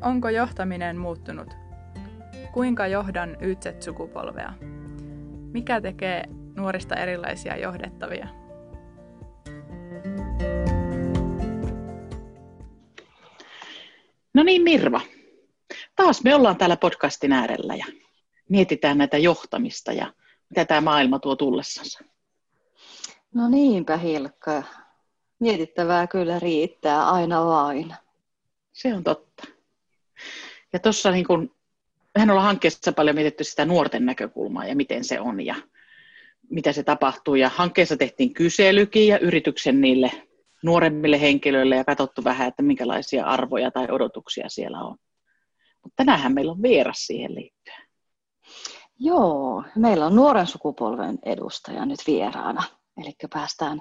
Onko johtaminen muuttunut? Kuinka johdan YZ-sukupolvea? Mikä tekee nuorista erilaisia johdettavia? No niin Mirva, taas me ollaan täällä podcastin äärellä ja mietitään näitä johtamista ja mitä tämä maailma tuo tullessansa. No niinpä Hilkka, mietittävää kyllä riittää aina vain. Se on totta. Ja tuossa niin kun, mehän ollaan hankkeessa paljon mietitty sitä nuorten näkökulmaa ja miten se on ja mitä se tapahtuu. Ja hankkeessa tehtiin kyselykin ja yrityksen niille nuoremmille henkilöille ja katsottu vähän, että minkälaisia arvoja tai odotuksia siellä on. Mutta tänäänhän meillä on vieras siihen liittyen. Joo, meillä on nuoren sukupolven edustaja nyt vieraana. Eli päästään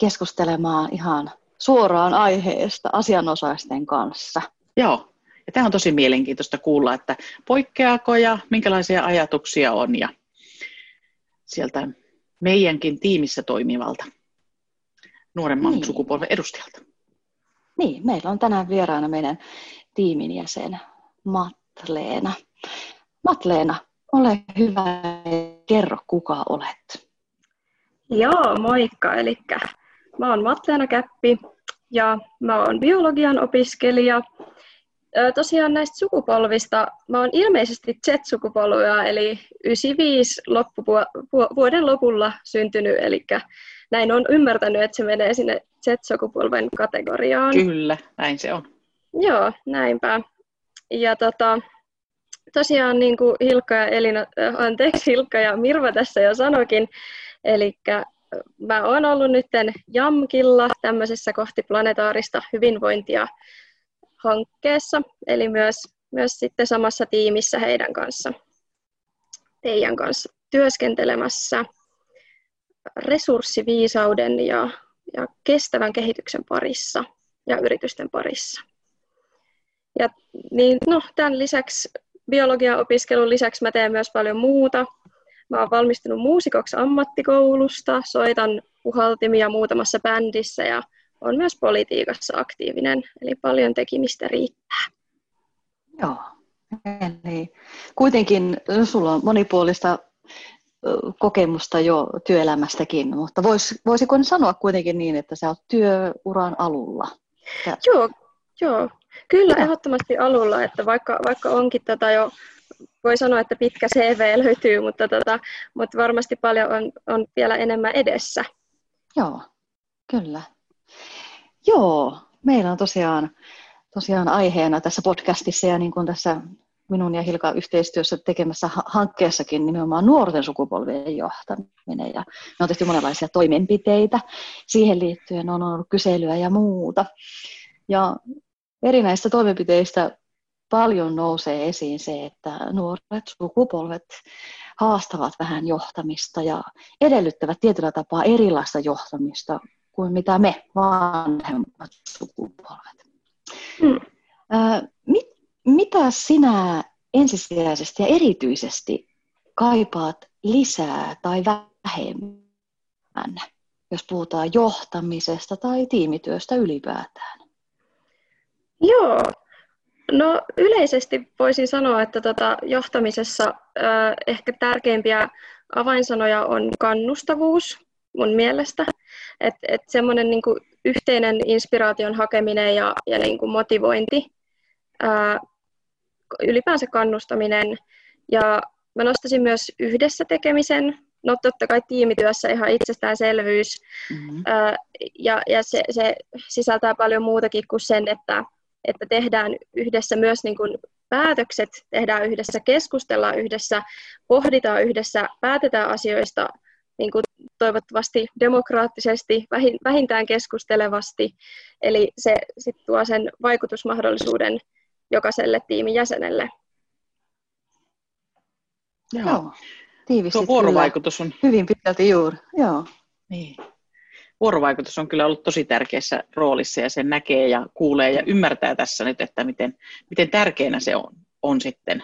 keskustelemaan ihan suoraan aiheesta asianosaisten kanssa. Joo, ja tämä on tosi mielenkiintoista kuulla, että poikkeako ja minkälaisia ajatuksia on ja sieltä meidänkin tiimissä toimivalta nuoremman niin. sukupolven edustajalta. Niin, meillä on tänään vieraana meidän tiimin jäsen Matleena. Matleena, ole hyvä, kerro kuka olet. Joo, moikka. Eli mä oon Matleena Käppi ja mä oon biologian opiskelija. Tosiaan näistä sukupolvista, mä oon ilmeisesti Z-sukupolvia, eli 95 loppupu- vuoden lopulla syntynyt, eli näin on ymmärtänyt, että se menee sinne Z-sukupolven kategoriaan. Kyllä, näin se on. Joo, näinpä. Ja tota, tosiaan niin kuin Hilkka ja Elina, anteeksi Hilkka ja Mirva tässä jo sanokin, Eli mä oon ollut nyt JAMKilla tämmöisessä kohti planetaarista hyvinvointia hankkeessa, eli myös, myös sitten samassa tiimissä heidän kanssa, teidän kanssa työskentelemässä resurssiviisauden ja, ja kestävän kehityksen parissa ja yritysten parissa. Ja niin, no, tämän lisäksi biologian opiskelun lisäksi mä teen myös paljon muuta, Mä oon valmistunut muusikoksi ammattikoulusta, soitan puhaltimia muutamassa bändissä ja on myös politiikassa aktiivinen, eli paljon tekemistä riittää. Joo, eli kuitenkin sulla on monipuolista kokemusta jo työelämästäkin, mutta vois, voisiko sanoa kuitenkin niin, että sä oot työuran alulla? Joo, joo, kyllä ehdottomasti alulla, että vaikka, vaikka onkin tätä jo voi sanoa, että pitkä CV löytyy, mutta, tota, mutta varmasti paljon on, on vielä enemmän edessä. Joo, kyllä. Joo, meillä on tosiaan, tosiaan aiheena tässä podcastissa ja niin kuin tässä minun ja Hilka yhteistyössä tekemässä hankkeessakin nimenomaan nuorten sukupolvien johtaminen. Ja me on tehty monenlaisia toimenpiteitä siihen liittyen, on ollut kyselyä ja muuta. Ja eri näistä toimenpiteistä paljon nousee esiin se, että nuoret sukupolvet haastavat vähän johtamista ja edellyttävät tietyllä tapaa erilaista johtamista kuin mitä me vanhemmat sukupolvet. Hmm. mit, mitä sinä ensisijaisesti ja erityisesti kaipaat lisää tai vähemmän, jos puhutaan johtamisesta tai tiimityöstä ylipäätään? Joo, No yleisesti voisin sanoa, että tota, johtamisessa äh, ehkä tärkeimpiä avainsanoja on kannustavuus mun mielestä. Että et semmoinen niinku yhteinen inspiraation hakeminen ja, ja niinku motivointi, äh, ylipäänsä kannustaminen. Ja mä nostaisin myös yhdessä tekemisen. No totta kai tiimityössä ihan itsestäänselvyys. Mm-hmm. Äh, ja ja se, se sisältää paljon muutakin kuin sen, että että tehdään yhdessä myös niin kuin päätökset, tehdään yhdessä, keskustellaan yhdessä, pohditaan yhdessä, päätetään asioista niin kuin toivottavasti demokraattisesti, vähintään keskustelevasti. Eli se sit tuo sen vaikutusmahdollisuuden jokaiselle tiimin jäsenelle. Joo, tiivisti Tuo vuorovaikutus on... Hyvin pitkälti juuri, joo. Niin vuorovaikutus on kyllä ollut tosi tärkeässä roolissa ja sen näkee ja kuulee ja ymmärtää tässä nyt, että miten, miten tärkeänä se on, on sitten.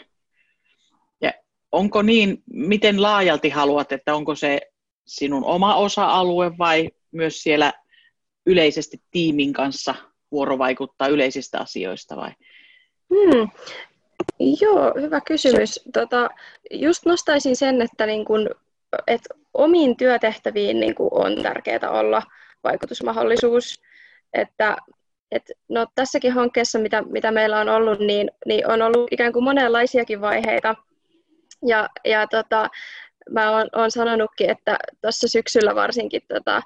Ja onko niin, miten laajalti haluat, että onko se sinun oma osa-alue vai myös siellä yleisesti tiimin kanssa vuorovaikuttaa yleisistä asioista vai Hmm. Joo, hyvä kysymys. Tota, just nostaisin sen, että, niin kun, että omiin työtehtäviin niin kun on tärkeää olla vaikutusmahdollisuus. Että, et, no, tässäkin hankkeessa, mitä, mitä meillä on ollut, niin, niin on ollut ikään kuin monenlaisiakin vaiheita. Ja, ja tota, mä oon, oon sanonutkin, että tuossa syksyllä varsinkin tota,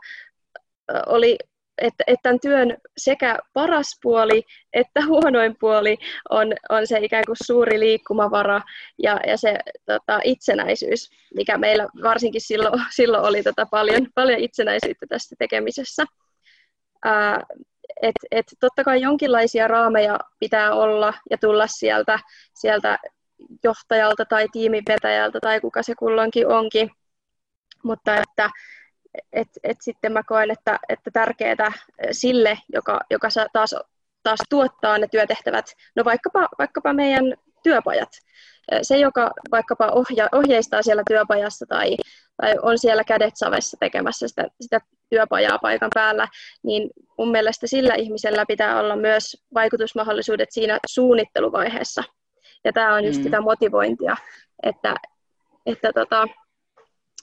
oli että, että tämän työn sekä paras puoli että huonoin puoli on, on se ikään kuin suuri liikkumavara ja, ja se tota, itsenäisyys, mikä meillä varsinkin silloin, silloin oli tota, paljon, paljon itsenäisyyttä tässä tekemisessä. Ää, et, et totta kai jonkinlaisia raameja pitää olla ja tulla sieltä, sieltä johtajalta tai tiimivetäjältä tai kuka se kulloinkin onkin, mutta että et, et sitten mä koen, että, että tärkeää sille, joka, joka taas, taas tuottaa ne työtehtävät, no vaikkapa, vaikkapa meidän työpajat, se, joka vaikkapa ohja, ohjeistaa siellä työpajassa tai, tai on siellä kädet savessa tekemässä sitä, sitä työpajaa paikan päällä, niin mun mielestä sillä ihmisellä pitää olla myös vaikutusmahdollisuudet siinä suunnitteluvaiheessa. Ja tämä on just mm. sitä motivointia, että, että tota,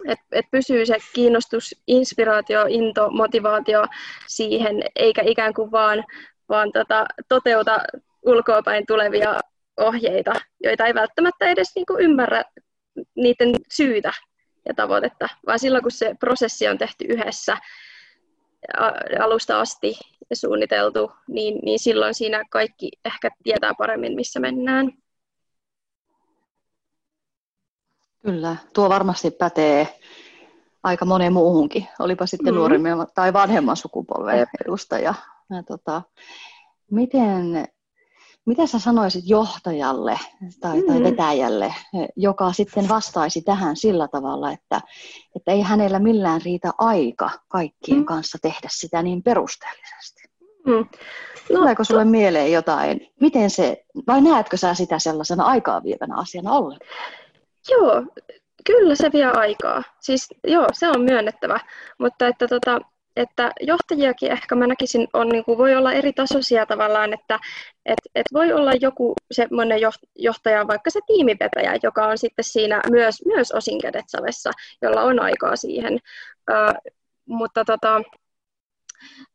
että et pysyy se kiinnostus, inspiraatio, into, motivaatio siihen, eikä ikään kuin vaan, vaan tota, toteuta ulkoapäin tulevia ohjeita, joita ei välttämättä edes niinku ymmärrä niiden syytä ja tavoitetta, vaan silloin kun se prosessi on tehty yhdessä alusta asti ja suunniteltu, niin, niin silloin siinä kaikki ehkä tietää paremmin, missä mennään. Kyllä, tuo varmasti pätee aika moneen muuhunkin, olipa sitten mm. nuoremman tai vanhemman sukupolven edustaja. Ja, tota, miten, mitä sä sanoisit johtajalle tai, mm. tai vetäjälle, joka sitten vastaisi tähän sillä tavalla, että, että ei hänellä millään riitä aika kaikkien mm. kanssa tehdä sitä niin perusteellisesti? Mm. No, Tuleeko sulle to... mieleen jotain? Miten se, vai näetkö sä sitä sellaisena aikaa vievänä asiana ollenkaan? Joo, kyllä se vie aikaa. Siis joo, se on myönnettävä. Mutta että, tota, että johtajiakin ehkä mä näkisin, on, niin kuin, voi olla eri tasoisia tavallaan, että et, et voi olla joku semmoinen johtaja, vaikka se tiimivetäjä, joka on sitten siinä myös, myös osin kädet savessa, jolla on aikaa siihen. Uh, mutta tota,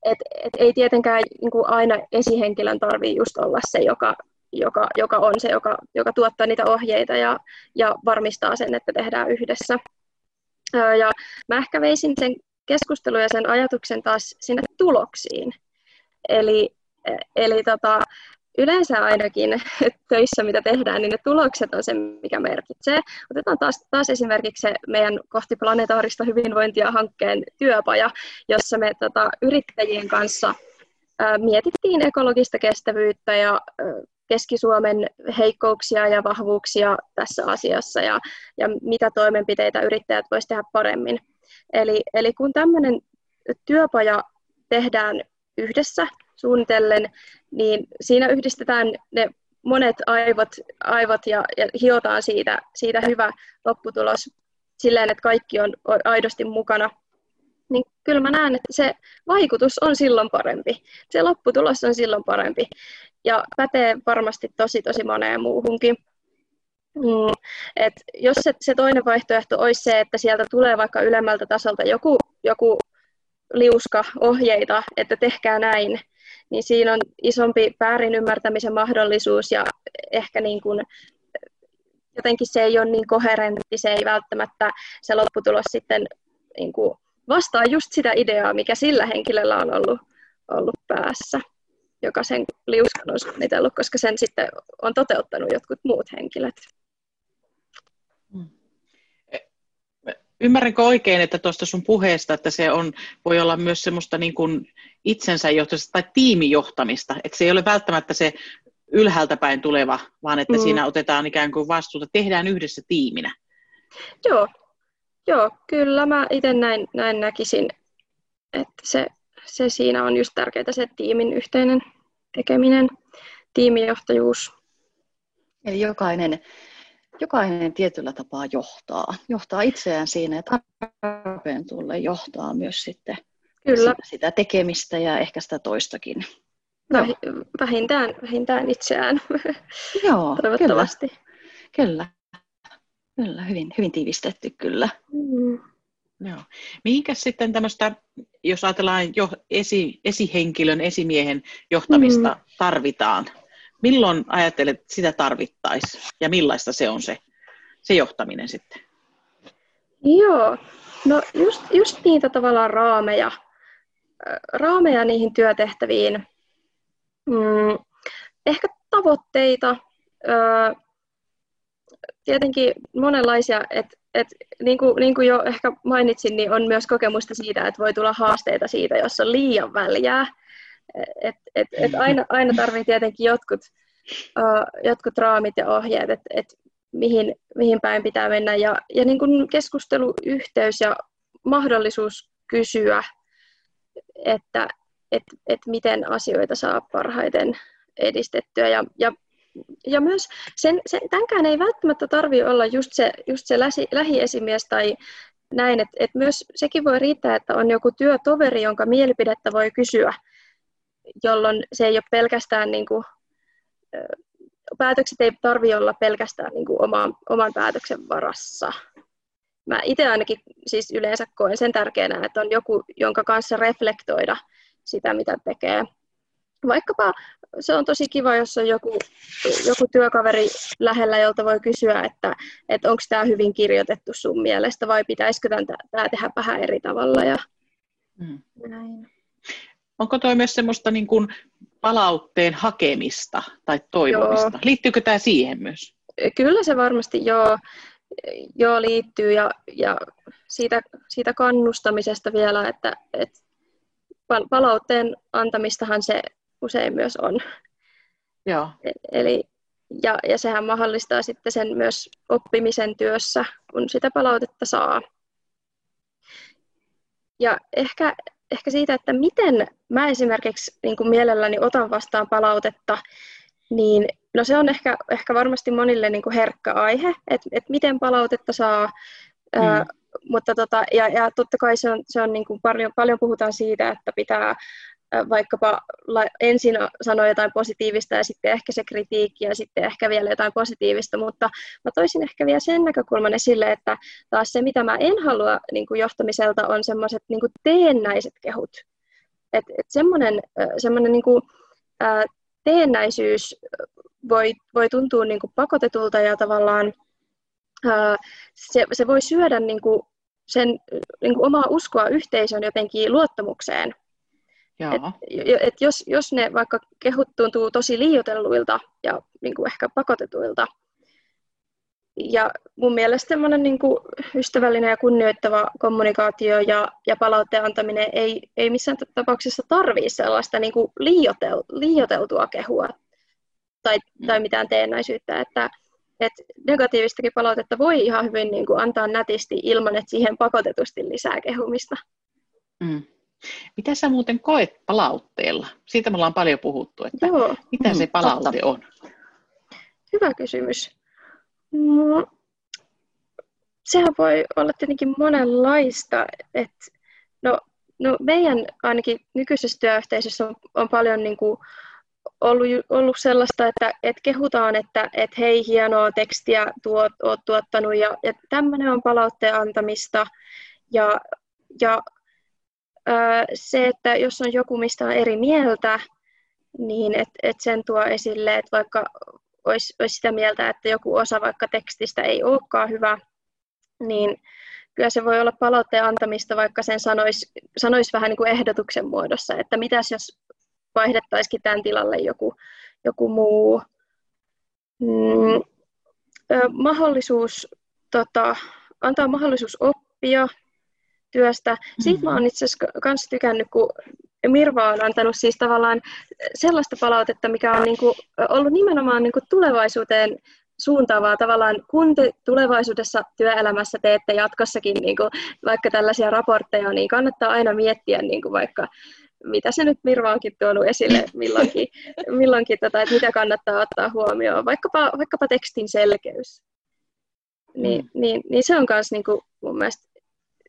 et, et ei tietenkään niin kuin aina esihenkilön tarvitse just olla se, joka, joka, joka on se, joka, joka tuottaa niitä ohjeita ja, ja varmistaa sen, että tehdään yhdessä. Ja mä ehkä veisin sen keskustelun ja sen ajatuksen taas sinne tuloksiin. Eli, eli tota, yleensä ainakin töissä, mitä tehdään, niin ne tulokset on se, mikä merkitsee. Otetaan taas, taas esimerkiksi se meidän kohti planetaarista hyvinvointia hankkeen työpaja, jossa me tota, yrittäjien kanssa mietittiin ekologista kestävyyttä ja Keski-Suomen heikkouksia ja vahvuuksia tässä asiassa ja, ja mitä toimenpiteitä yrittäjät voisivat tehdä paremmin. Eli, eli kun tämmöinen työpaja tehdään yhdessä suunnitellen, niin siinä yhdistetään ne monet aivot, aivot ja, ja hiotaan siitä, siitä hyvä lopputulos silleen, että kaikki on aidosti mukana. Niin kyllä mä näen, että se vaikutus on silloin parempi. Se lopputulos on silloin parempi ja pätee varmasti tosi tosi moneen muuhunkin. Mm, et jos se, se toinen vaihtoehto olisi se, että sieltä tulee vaikka ylemmältä tasolta joku, joku liuska ohjeita, että tehkää näin, niin siinä on isompi väärin ymmärtämisen mahdollisuus ja ehkä niin kuin, jotenkin se ei ole niin koherentti, se ei välttämättä se lopputulos sitten niin kuin vastaa just sitä ideaa, mikä sillä henkilöllä on ollut, ollut päässä joka sen liuskan on suunnitellut, koska sen sitten on toteuttanut jotkut muut henkilöt. Hmm. Ymmärränkö oikein, että tuosta sun puheesta, että se on, voi olla myös semmoista niin kuin itsensä johtamista tai tiimijohtamista, että se ei ole välttämättä se ylhäältä päin tuleva, vaan että mm. siinä otetaan ikään kuin vastuuta, tehdään yhdessä tiiminä. Joo, Joo kyllä mä itse näin, näin näkisin, että se, se siinä on just tärkeää se tiimin yhteinen tekeminen, tiimijohtajuus. Eli jokainen, jokainen tietyllä tapaa johtaa. Johtaa itseään siinä, että tarpeen tulle johtaa myös sitten Kyllä. Sitä, sitä tekemistä ja ehkä sitä toistakin. vähintään, vähintään itseään. Joo, Toivottavasti. Kyllä. kyllä. Kyllä, hyvin, hyvin tiivistetty kyllä. Mm. Joo. Mihinkäs sitten tämmöistä, jos ajatellaan jo esi, esihenkilön, esimiehen johtamista mm. tarvitaan? Milloin ajattelet, että sitä tarvittaisiin ja millaista se on se, se johtaminen sitten? Joo, no just, just niitä tavallaan raameja, raameja niihin työtehtäviin. Mm, ehkä tavoitteita, tietenkin monenlaisia, että et, niin, kuin, niin kuin jo ehkä mainitsin, niin on myös kokemusta siitä, että voi tulla haasteita siitä, jos on liian väljää. Et, et, et aina, aina tarvii tietenkin jotkut, uh, jotkut raamit ja ohjeet, että et mihin, mihin päin pitää mennä. Ja, ja niin kuin keskusteluyhteys ja mahdollisuus kysyä, että et, et miten asioita saa parhaiten edistettyä. Ja, ja ja myös sen, sen, tämänkään ei välttämättä tarvitse olla just se, just se läsi, lähiesimies tai näin, että et myös sekin voi riittää, että on joku työtoveri, jonka mielipidettä voi kysyä, jolloin se ei ole pelkästään niin kuin, päätökset ei tarvitse olla pelkästään niin kuin oman, oman päätöksen varassa. Mä itse ainakin siis yleensä koen sen tärkeänä, että on joku, jonka kanssa reflektoida sitä, mitä tekee vaikkapa se on tosi kiva, jos on joku, joku työkaveri lähellä, jolta voi kysyä, että, että onko tämä hyvin kirjoitettu sun mielestä vai pitäisikö tämä tehdä vähän eri tavalla. Ja mm. näin. Onko tuo myös semmoista niin kuin palautteen hakemista tai toivomista? Joo. Liittyykö tämä siihen myös? Kyllä se varmasti joo, joo liittyy ja, ja siitä, siitä kannustamisesta vielä, että, että palautteen antamistahan se usein myös on. Joo. E- eli, ja, ja sehän mahdollistaa sitten sen myös oppimisen työssä, kun sitä palautetta saa. Ja ehkä, ehkä siitä, että miten mä esimerkiksi niin kuin mielelläni otan vastaan palautetta, niin no se on ehkä, ehkä varmasti monille niin kuin herkkä aihe, että, että miten palautetta saa, mm. ää, mutta tota, ja, ja totta kai se on, se on niin kuin paljon, paljon puhutaan siitä, että pitää vaikkapa ensin sanoa jotain positiivista ja sitten ehkä se kritiikki ja sitten ehkä vielä jotain positiivista, mutta mä toisin ehkä vielä sen näkökulman esille, että taas se, mitä mä en halua niin kuin johtamiselta, on semmoiset niin teennäiset kehut. Että et semmoinen, semmoinen niin kuin, ää, teennäisyys voi, voi tuntua niin kuin pakotetulta ja tavallaan ää, se, se voi syödä niin kuin sen niin kuin omaa uskoa yhteisön jotenkin luottamukseen et, et jos, jos ne vaikka kehut tuntuu tosi liiotelluilta ja niin kuin ehkä pakotetuilta, ja mun mielestä semmoinen niin kuin ystävällinen ja kunnioittava kommunikaatio ja, ja palautteen antaminen ei, ei missään tapauksessa tarvitse sellaista niin kuin liiotel, liioteltua kehua tai, mm. tai mitään teennäisyyttä. Että, että negatiivistakin palautetta voi ihan hyvin niin kuin antaa nätisti ilman, että siihen pakotetusti lisää kehumista. Mm. Mitä sä muuten koet palautteella? Siitä me ollaan paljon puhuttu, että Joo. mitä mm, se palaute totta. on? Hyvä kysymys. No, sehän voi olla tietenkin monenlaista. Että, no, no meidän ainakin nykyisessä työyhteisössä on, on paljon niin kuin, ollut, ollut sellaista, että, että kehutaan, että, että hei, hienoa tekstiä tuot, oot tuottanut ja, ja tämmöinen on palautteen antamista. Ja, ja se, että jos on joku, mistä on eri mieltä, niin että et sen tuo esille, että vaikka olisi, olisi sitä mieltä, että joku osa vaikka tekstistä ei olekaan hyvä, niin kyllä se voi olla palautteen antamista, vaikka sen sanoisi, sanoisi vähän niin kuin ehdotuksen muodossa, että mitäs jos vaihdettaisikin tämän tilalle joku, joku muu. Mm, mahdollisuus, tota, antaa mahdollisuus oppia, työstä. Siitä mm-hmm. mä oon itse asiassa myös tykännyt, kun Mirva on antanut siis tavallaan sellaista palautetta, mikä on niin kuin ollut nimenomaan niin kuin tulevaisuuteen suuntaavaa tavallaan, kun te tulevaisuudessa työelämässä teette jatkossakin niin kuin vaikka tällaisia raportteja, niin kannattaa aina miettiä niin kuin vaikka mitä se nyt Mirva onkin tuonut esille milloinkin, milloinkin tota, että mitä kannattaa ottaa huomioon, vaikkapa, vaikkapa tekstin selkeys. Niin, mm. niin, niin se on myös niin mun mielestä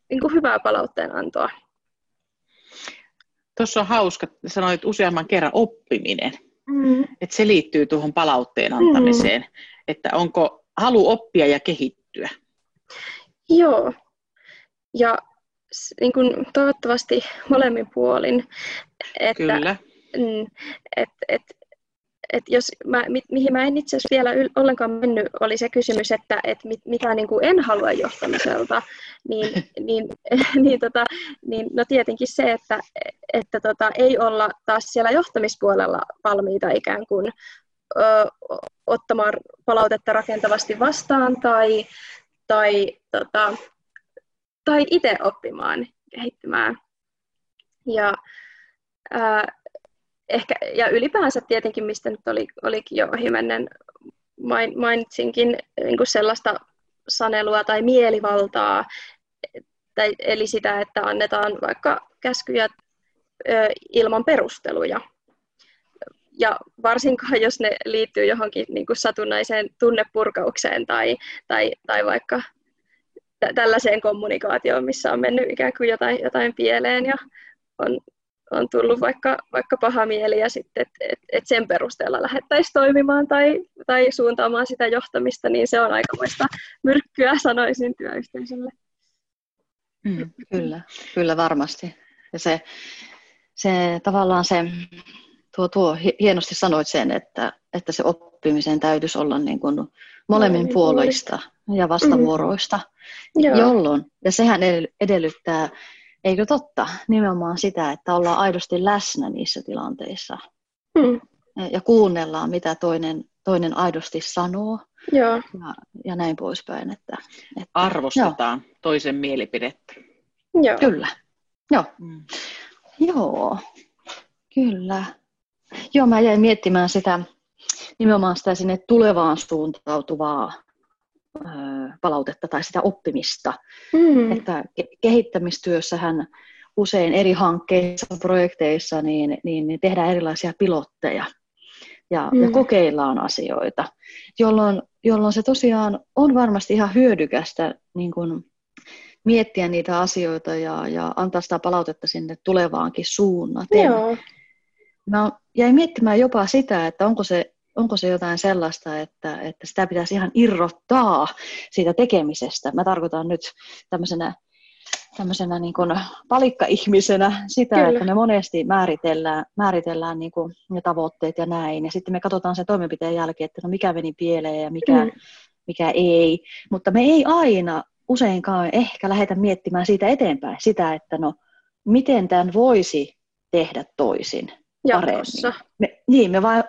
niin kuin hyvää palautteen antoa. Tuossa on hauska, sanoit useamman kerran oppiminen. Mm. Että se liittyy tuohon palautteen antamiseen. Mm. Että onko halu oppia ja kehittyä? Joo. Ja niin kuin, toivottavasti molemmin puolin. Että, Kyllä. Mm, et, et, et jos mä, mi, mihin mä en itse asiassa vielä yl, ollenkaan mennyt, oli se kysymys, että et mit, mitä niin kuin en halua johtamiselta, niin, niin, niin, tota, niin no tietenkin se, että, että tota, ei olla taas siellä johtamispuolella valmiita ikään kuin ö, ottamaan palautetta rakentavasti vastaan tai, tai, tota, tai itse oppimaan, kehittymään. Ja, ää, ehkä, ja ylipäänsä tietenkin, mistä nyt oli, olikin jo ohimennen, mainitsinkin niin kuin sellaista sanelua tai mielivaltaa, tai, eli sitä, että annetaan vaikka käskyjä ö, ilman perusteluja. Ja varsinkaan, jos ne liittyy johonkin niin kuin satunnaiseen tunnepurkaukseen tai, tai, tai vaikka tällaiseen kommunikaatioon, missä on mennyt ikään kuin jotain, jotain pieleen ja on on tullut vaikka, vaikka paha mieli ja sitten, että et, et sen perusteella lähdettäisiin toimimaan tai, tai suuntaamaan sitä johtamista, niin se on aikamoista myrkkyä, sanoisin työyhteisölle. Mm, kyllä, kyllä varmasti. Ja se, se tavallaan se, tuo, tuo hienosti sanoit sen, että, että se oppimisen täytyisi olla niin kuin molemmin puolista ja vastavuoroista, mm. jolloin, ja sehän edellyttää Eikö totta? Nimenomaan sitä, että ollaan aidosti läsnä niissä tilanteissa. Mm. Ja kuunnellaan, mitä toinen, toinen aidosti sanoo. Joo. Ja, ja näin poispäin. Että, että, Arvostetaan joo. toisen mielipidettä. Joo. Kyllä. Joo. Mm. Joo. Kyllä. Joo, mä jäin miettimään sitä nimenomaan sitä sinne tulevaan suuntautuvaa palautetta tai sitä oppimista. Mm. Että kehittämistyössähän usein eri hankkeissa, projekteissa, niin, niin tehdään erilaisia pilotteja ja, mm. ja kokeillaan asioita, jolloin, jolloin se tosiaan on varmasti ihan hyödykästä niin kun miettiä niitä asioita ja, ja antaa sitä palautetta sinne tulevaankin suunnaten. Joo. Mä jäin miettimään jopa sitä, että onko se onko se jotain sellaista, että, että sitä pitäisi ihan irrottaa siitä tekemisestä. Mä tarkoitan nyt tämmöisenä, tämmöisenä niin kuin palikka-ihmisenä sitä, Kyllä. että me monesti määritellään, määritellään niin kuin ne tavoitteet ja näin, ja sitten me katsotaan sen toimenpiteen jälkeen, että no mikä meni pieleen ja mikä, mm. mikä ei, mutta me ei aina useinkaan ehkä lähdetä miettimään siitä eteenpäin sitä, että no miten tämän voisi tehdä toisin. Jatkossa. Me, niin, me vaan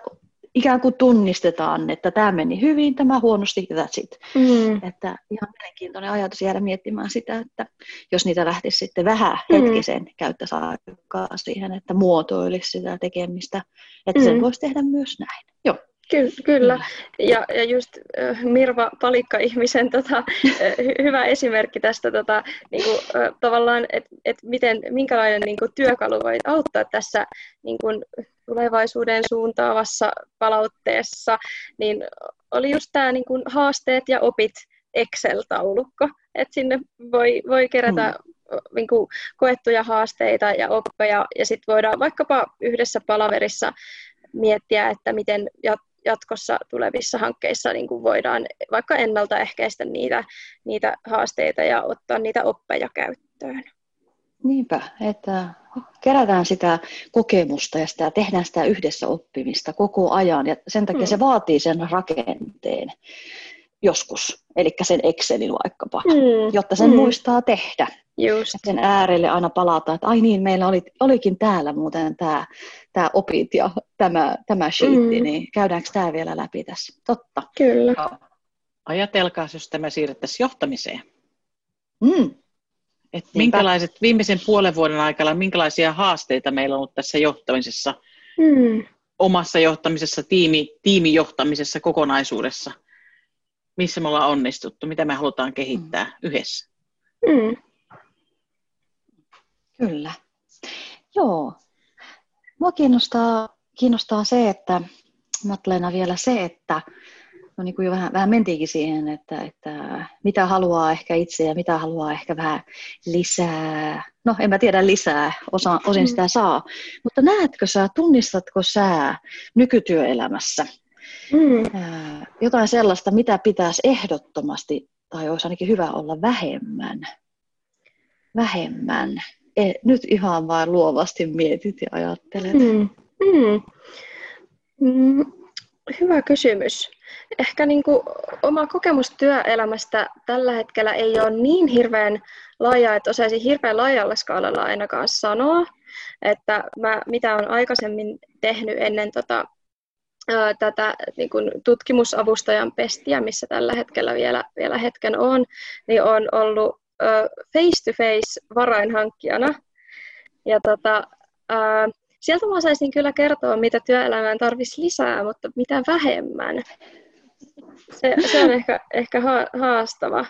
ikään kuin tunnistetaan, että tämä meni hyvin, tämä huonosti, that's it. Mm. Että ihan mielenkiintoinen ajatus jäädä miettimään sitä, että jos niitä lähtisi sitten vähän mm. hetkisen mm. käyttäisi aikaa siihen, että muotoilisi sitä tekemistä, että mm. sen voisi tehdä myös näin. Joo. Ky- kyllä. Ja, ja just äh, Mirva Palikka-ihmisen tota, äh, hyvä esimerkki tästä tota, niinku, äh, tavallaan, että et miten, minkälainen niinku, työkalu voi auttaa tässä niinku, tulevaisuuden suuntaavassa palautteessa, niin oli just tämä niin kuin haasteet ja opit Excel-taulukko, että sinne voi, voi kerätä mm. niin kuin, koettuja haasteita ja oppeja, ja sitten voidaan vaikkapa yhdessä palaverissa miettiä, että miten jatkossa tulevissa hankkeissa niin kuin voidaan vaikka ennaltaehkäistä niitä, niitä haasteita ja ottaa niitä oppeja käyttöön. Niinpä, että kerätään sitä kokemusta ja sitä, tehdään sitä yhdessä oppimista koko ajan ja sen takia mm. se vaatii sen rakenteen joskus, eli sen Excelin vaikkapa, mm. jotta sen mm. muistaa tehdä. Just. Sen äärelle aina palata, että ai niin, meillä oli, olikin täällä muuten tämä, tämä opit ja tämä, tämä sheetti, mm. niin käydäänkö tämä vielä läpi tässä? Totta. Kyllä. Ajatelkaa, jos tämä siirrettäisiin johtamiseen. Mm. Että minkälaiset viimeisen puolen vuoden aikana, minkälaisia haasteita meillä on ollut tässä johtamisessa, mm. omassa johtamisessa, tiimi, tiimijohtamisessa, kokonaisuudessa, missä me ollaan onnistuttu, mitä me halutaan kehittää mm. yhdessä. Mm. Kyllä. Joo. Mua kiinnostaa, kiinnostaa se, että Matleena vielä se, että no niin kuin jo vähän, vähän mentiinkin siihen, että, että mitä haluaa ehkä itse ja mitä haluaa ehkä vähän lisää. No en mä tiedä lisää, osa, osin mm. sitä saa. Mutta näetkö sä, tunnistatko sä nykytyöelämässä mm. jotain sellaista, mitä pitäisi ehdottomasti tai olisi ainakin hyvä olla vähemmän? Vähemmän. E, nyt ihan vain luovasti mietit ja ajattelet. Mm. Mm. Mm. Hyvä kysymys ehkä niin kuin oma kokemus työelämästä tällä hetkellä ei ole niin hirveän laaja, että osaisin hirveän laajalla skaalalla ainakaan sanoa, että mä, mitä olen aikaisemmin tehnyt ennen tota, ää, tätä niin kuin tutkimusavustajan pestiä, missä tällä hetkellä vielä, vielä hetken on, niin on ollut face-to-face varainhankkijana. Ja tota, ää, sieltä mä osaisin kyllä kertoa, mitä työelämään tarvitsisi lisää, mutta mitä vähemmän. Se, se on ehkä, ehkä haastava.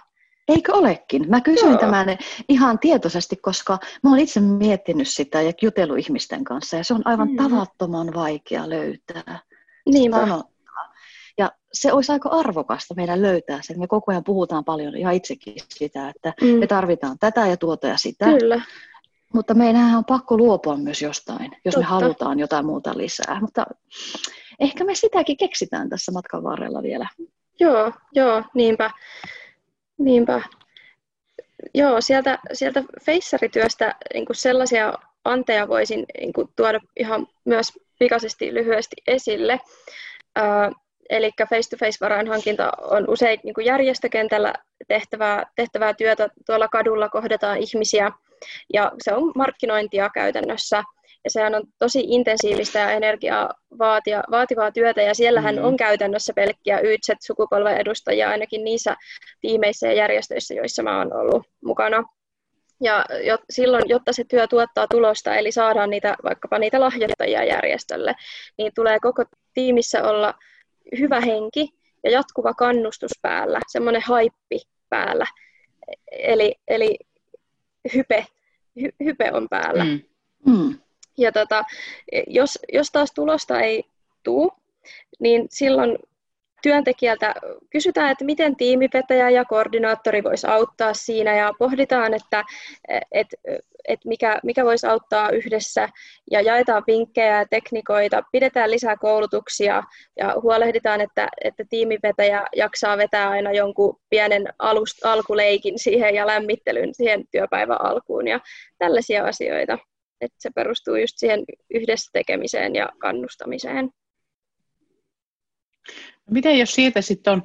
Eikö olekin? Mä kysyin Joo. tämän ihan tietoisesti, koska mä oon itse miettinyt sitä ja jutellut ihmisten kanssa ja se on aivan mm. tavattoman vaikea löytää. Niinpä. Sanottaa. Ja se olisi aika arvokasta meidän löytää sen. Me koko ajan puhutaan paljon ihan itsekin sitä, että mm. me tarvitaan tätä ja tuota ja sitä. Kyllä. Mutta meidän on pakko luopua myös jostain, jos Totta. me halutaan jotain muuta lisää. Mutta ehkä me sitäkin keksitään tässä matkan varrella vielä. Joo, joo, niinpä. niinpä. Joo, sieltä, sieltä feissarityöstä niin sellaisia anteja voisin niin kuin, tuoda ihan myös pikaisesti lyhyesti esille. Äh, eli face-to-face-varainhankinta on usein niin kuin järjestökentällä tehtävää, tehtävää työtä. Tuolla kadulla kohdataan ihmisiä ja se on markkinointia käytännössä – ja sehän on tosi intensiivistä ja energiaa vaatia, vaativaa työtä, ja siellähän mm. on käytännössä pelkkiä YZ-sukupolven edustajia ainakin niissä tiimeissä ja järjestöissä, joissa mä oon ollut mukana. Ja jo, silloin, jotta se työ tuottaa tulosta, eli saadaan niitä, vaikkapa niitä lahjoittajia järjestölle, niin tulee koko tiimissä olla hyvä henki ja jatkuva kannustus päällä, semmoinen haippi päällä. Eli, eli hype, hy, hype on päällä. Mm. Mm. Ja tota, jos, jos taas tulosta ei tule, niin silloin työntekijältä kysytään, että miten tiimipetäjä ja koordinaattori voisi auttaa siinä ja pohditaan, että et, et mikä, mikä voisi auttaa yhdessä ja jaetaan vinkkejä ja teknikoita, pidetään lisää koulutuksia ja huolehditaan, että, että tiimipetäjä jaksaa vetää aina jonkun pienen alust, alkuleikin siihen ja lämmittelyn siihen työpäivän alkuun ja tällaisia asioita että se perustuu just siihen yhdessä tekemiseen ja kannustamiseen. Miten jos siitä sitten on,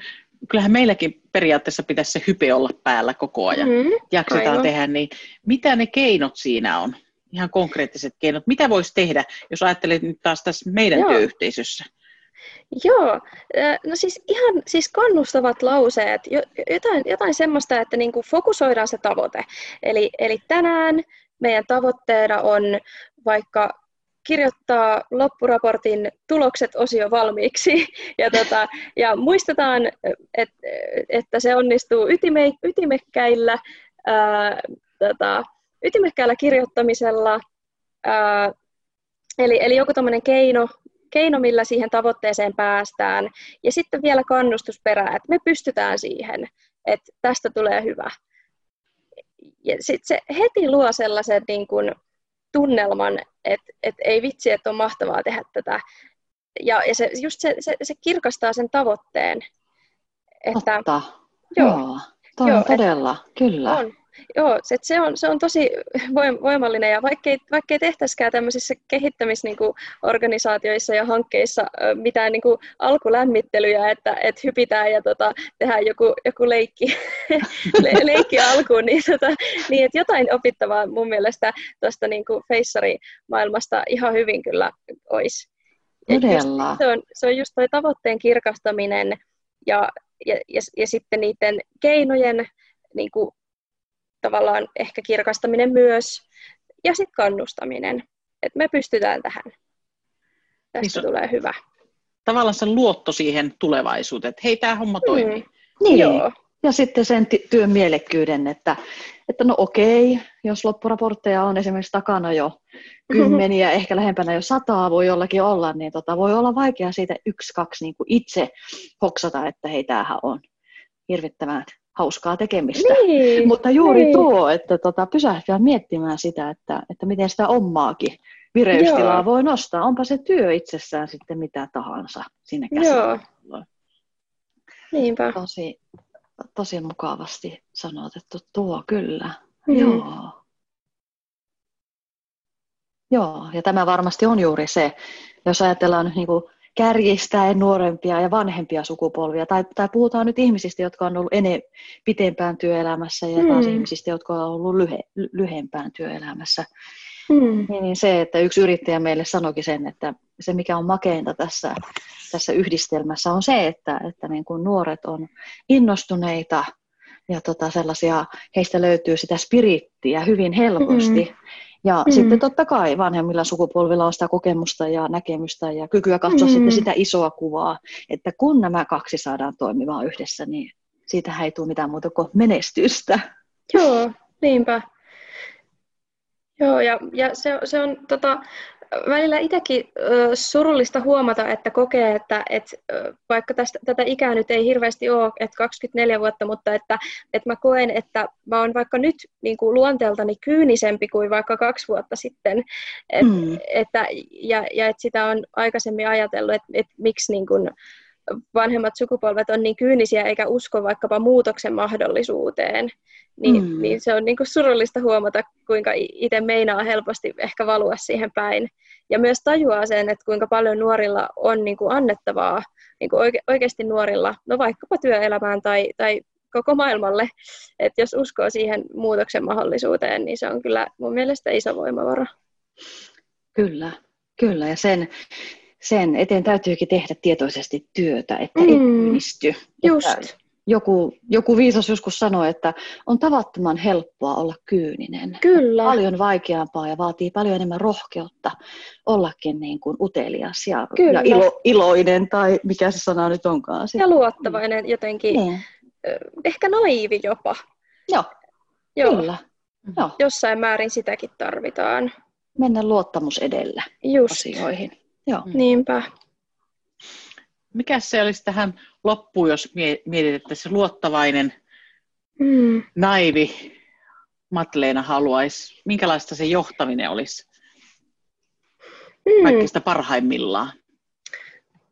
kyllähän meilläkin periaatteessa pitäisi se hype olla päällä koko ajan, mm, jaksetaan aivan. tehdä, niin mitä ne keinot siinä on? Ihan konkreettiset keinot. Mitä voisi tehdä, jos ajattelet nyt taas tässä meidän Joo. työyhteisössä? Joo, no siis ihan siis kannustavat lauseet, jotain, jotain semmoista, että niinku fokusoidaan se tavoite. Eli, eli tänään meidän tavoitteena on vaikka kirjoittaa loppuraportin tulokset osio valmiiksi. Ja, tota, ja muistetaan, et, että se onnistuu ytime, ytimekkäillä, ää, tota, ytimekkäillä kirjoittamisella, ää, eli, eli joku tämmöinen keino, keino, millä siihen tavoitteeseen päästään, ja sitten vielä kannustusperää, että me pystytään siihen, että tästä tulee hyvä. Ja sit se heti luo sellaisen niin kuin, tunnelman, että et ei vitsi, että on mahtavaa tehdä tätä. Ja, ja se, just se, se, se kirkastaa sen tavoitteen. Että, Totta. Joo, joo, toi joo, on todella, et, kyllä. On. Joo, se, se, on, se on tosi voimallinen ja vaikkei, vaikkei tehtäisikään tämmöisissä kehittämisorganisaatioissa ja hankkeissa mitään niin kuin alkulämmittelyjä, että, että hypitään ja tota, tehdään joku, joku leikki, le, leikki alkuun, niin, tota, niin että jotain opittavaa mun mielestä tuosta niin feissari-maailmasta ihan hyvin kyllä olisi. Todella. Se on, se on just toi tavoitteen kirkastaminen ja, ja, ja, ja sitten niiden keinojen niin kuin tavallaan ehkä kirkastaminen myös, ja sitten kannustaminen, että me pystytään tähän. Tästä niin, tulee hyvä. Tavallaan se luotto siihen tulevaisuuteen, että hei, tämä homma mm. toimii. Niin, Joo. ja sitten sen työn mielekkyyden, että, että no okei, jos loppuraportteja on esimerkiksi takana jo kymmeniä, mm-hmm. ehkä lähempänä jo sataa voi jollakin olla, niin tota, voi olla vaikea siitä yksi, kaksi niin kuin itse hoksata, että hei, tämähän on hirvittävän hauskaa tekemistä. Niin, Mutta juuri niin. tuo, että tota, pysähtyä miettimään sitä, että, että miten sitä omaakin vireystilaa Joo. voi nostaa. Onpa se työ itsessään sitten mitä tahansa siinä käsillä. Niinpä. Tosi, tosi mukavasti sanotettu tuo kyllä. Mm. Joo. Joo, ja tämä varmasti on juuri se, jos ajatellaan nyt niin kuin kärjistäen nuorempia ja vanhempia sukupolvia, tai, tai puhutaan nyt ihmisistä, jotka on ollut ene, pitempään työelämässä ja taas Mm. ihmisistä, jotka on ollut lyhe, lyhempään työelämässä, Mm. niin, niin se, että yksi yrittäjä meille sanoikin sen, että se mikä on makeinta tässä, tässä yhdistelmässä on se, että, että niin kuin nuoret on innostuneita ja tota sellaisia, heistä löytyy sitä spirittiä hyvin helposti. Mm. Ja Mm. sitten totta kai vanhemmilla sukupolvilla on sitä kokemusta ja näkemystä ja kykyä katsoa Mm. sitten sitä isoa kuvaa, että kun nämä kaksi saadaan toimimaan yhdessä, niin siitä ei tule mitään muuta kuin menestystä. Joo, niinpä. Joo, ja, ja se, se on tota, välillä itsekin surullista huomata, että kokee, että et, ö, vaikka tästä, tätä ikää nyt ei hirveästi ole, että 24 vuotta, mutta että, että mä koen, että mä oon vaikka nyt niin kuin luonteeltani kyynisempi kuin vaikka kaksi vuotta sitten. Et, Mm. että, ja, ja että sitä on aikaisemmin ajatellut, että, että miksi niin kuin vanhemmat sukupolvet on niin kyynisiä eikä usko vaikkapa muutoksen mahdollisuuteen. Niin, Mm. niin se on niin kuin surullista huomata, kuinka itse meinaa helposti ehkä valua siihen päin. Ja myös tajuaa sen, että kuinka paljon nuorilla on niin kuin annettavaa, niin kuin oike, oikeasti nuorilla, no vaikkapa työelämään tai, tai koko maailmalle. Että jos uskoo siihen muutoksen mahdollisuuteen, niin se on kyllä mun mielestä iso voimavara. Kyllä, kyllä. Ja sen, sen eteen täytyykin tehdä tietoisesti työtä, että mm. Ei. Just. Että joku, joku viisas joskus sanoi, että on tavattoman helppoa olla kyyninen. Kyllä. Paljon vaikeampaa ja vaatii paljon enemmän rohkeutta ollakin niin kuin utelias ja, Kyllä. ja ilo, iloinen tai mikä se sana nyt onkaan. Ja luottavainen jotenkin, Niin. ehkä naivi jopa. Joo, Joo, kyllä. Joo, jossain määrin sitäkin tarvitaan. mennä luottamus edellä Just, asioihin. Joo. Mm. niinpä. Mikä se olisi tähän loppuun, jos mie- mietit, että se luottavainen, Mm. naivi Matleena haluaisi, minkälaista se johtaminen olisi Mm. kaikista parhaimmillaan?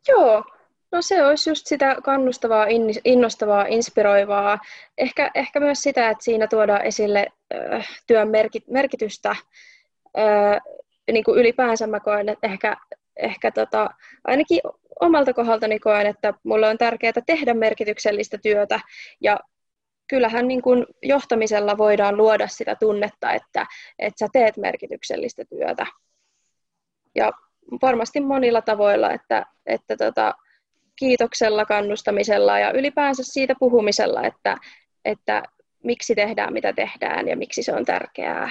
Joo, no se olisi just sitä kannustavaa, in- innostavaa, inspiroivaa. Ehkä, ehkä myös sitä, että siinä tuodaan esille äh, työn merki- merkitystä. Äh, niin kuin ylipäänsä mä koen, että ehkä, ehkä tota, ainakin omalta kohdaltani koen, että mulle on tärkeää tehdä merkityksellistä työtä ja kyllähän niin kuin johtamisella voidaan luoda sitä tunnetta, että, että sä teet merkityksellistä työtä. Ja varmasti monilla tavoilla, että, että tota, kiitoksella, kannustamisella ja ylipäänsä siitä puhumisella, että, että miksi tehdään mitä tehdään ja miksi se on tärkeää.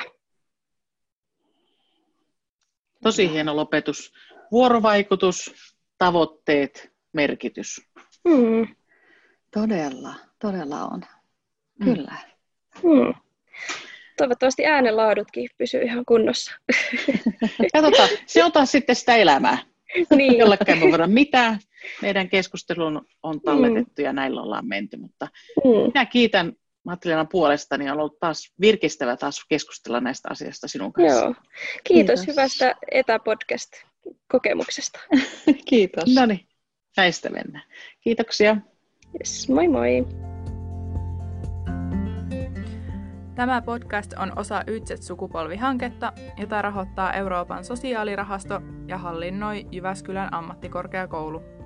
Tosi hieno lopetus. Vuorovaikutus, tavoitteet, merkitys. Hmm. Todella, todella on. Mm. Kyllä. Hmm. Toivottavasti äänenlaadutkin pysyy ihan kunnossa. Katsotaan, se on taas sitten sitä elämää. niin, Jollekään voi voida mitään. Meidän keskustelun on talletettu ja näillä ollaan menty, mutta hmm. minä kiitän Mattilenan puolestani. On ollut taas virkistävä taas keskustella näistä asioista sinun kanssa. Joo. Kiitos, Kiitos. hyvästä etäpodcast-kokemuksesta. Kiitos. No niin, näistä mennään. Kiitoksia. Yes, moi moi! Tämä podcast on osa Ytset-sukupolvihanketta, jota rahoittaa Euroopan sosiaalirahasto ja hallinnoi Jyväskylän ammattikorkeakoulu.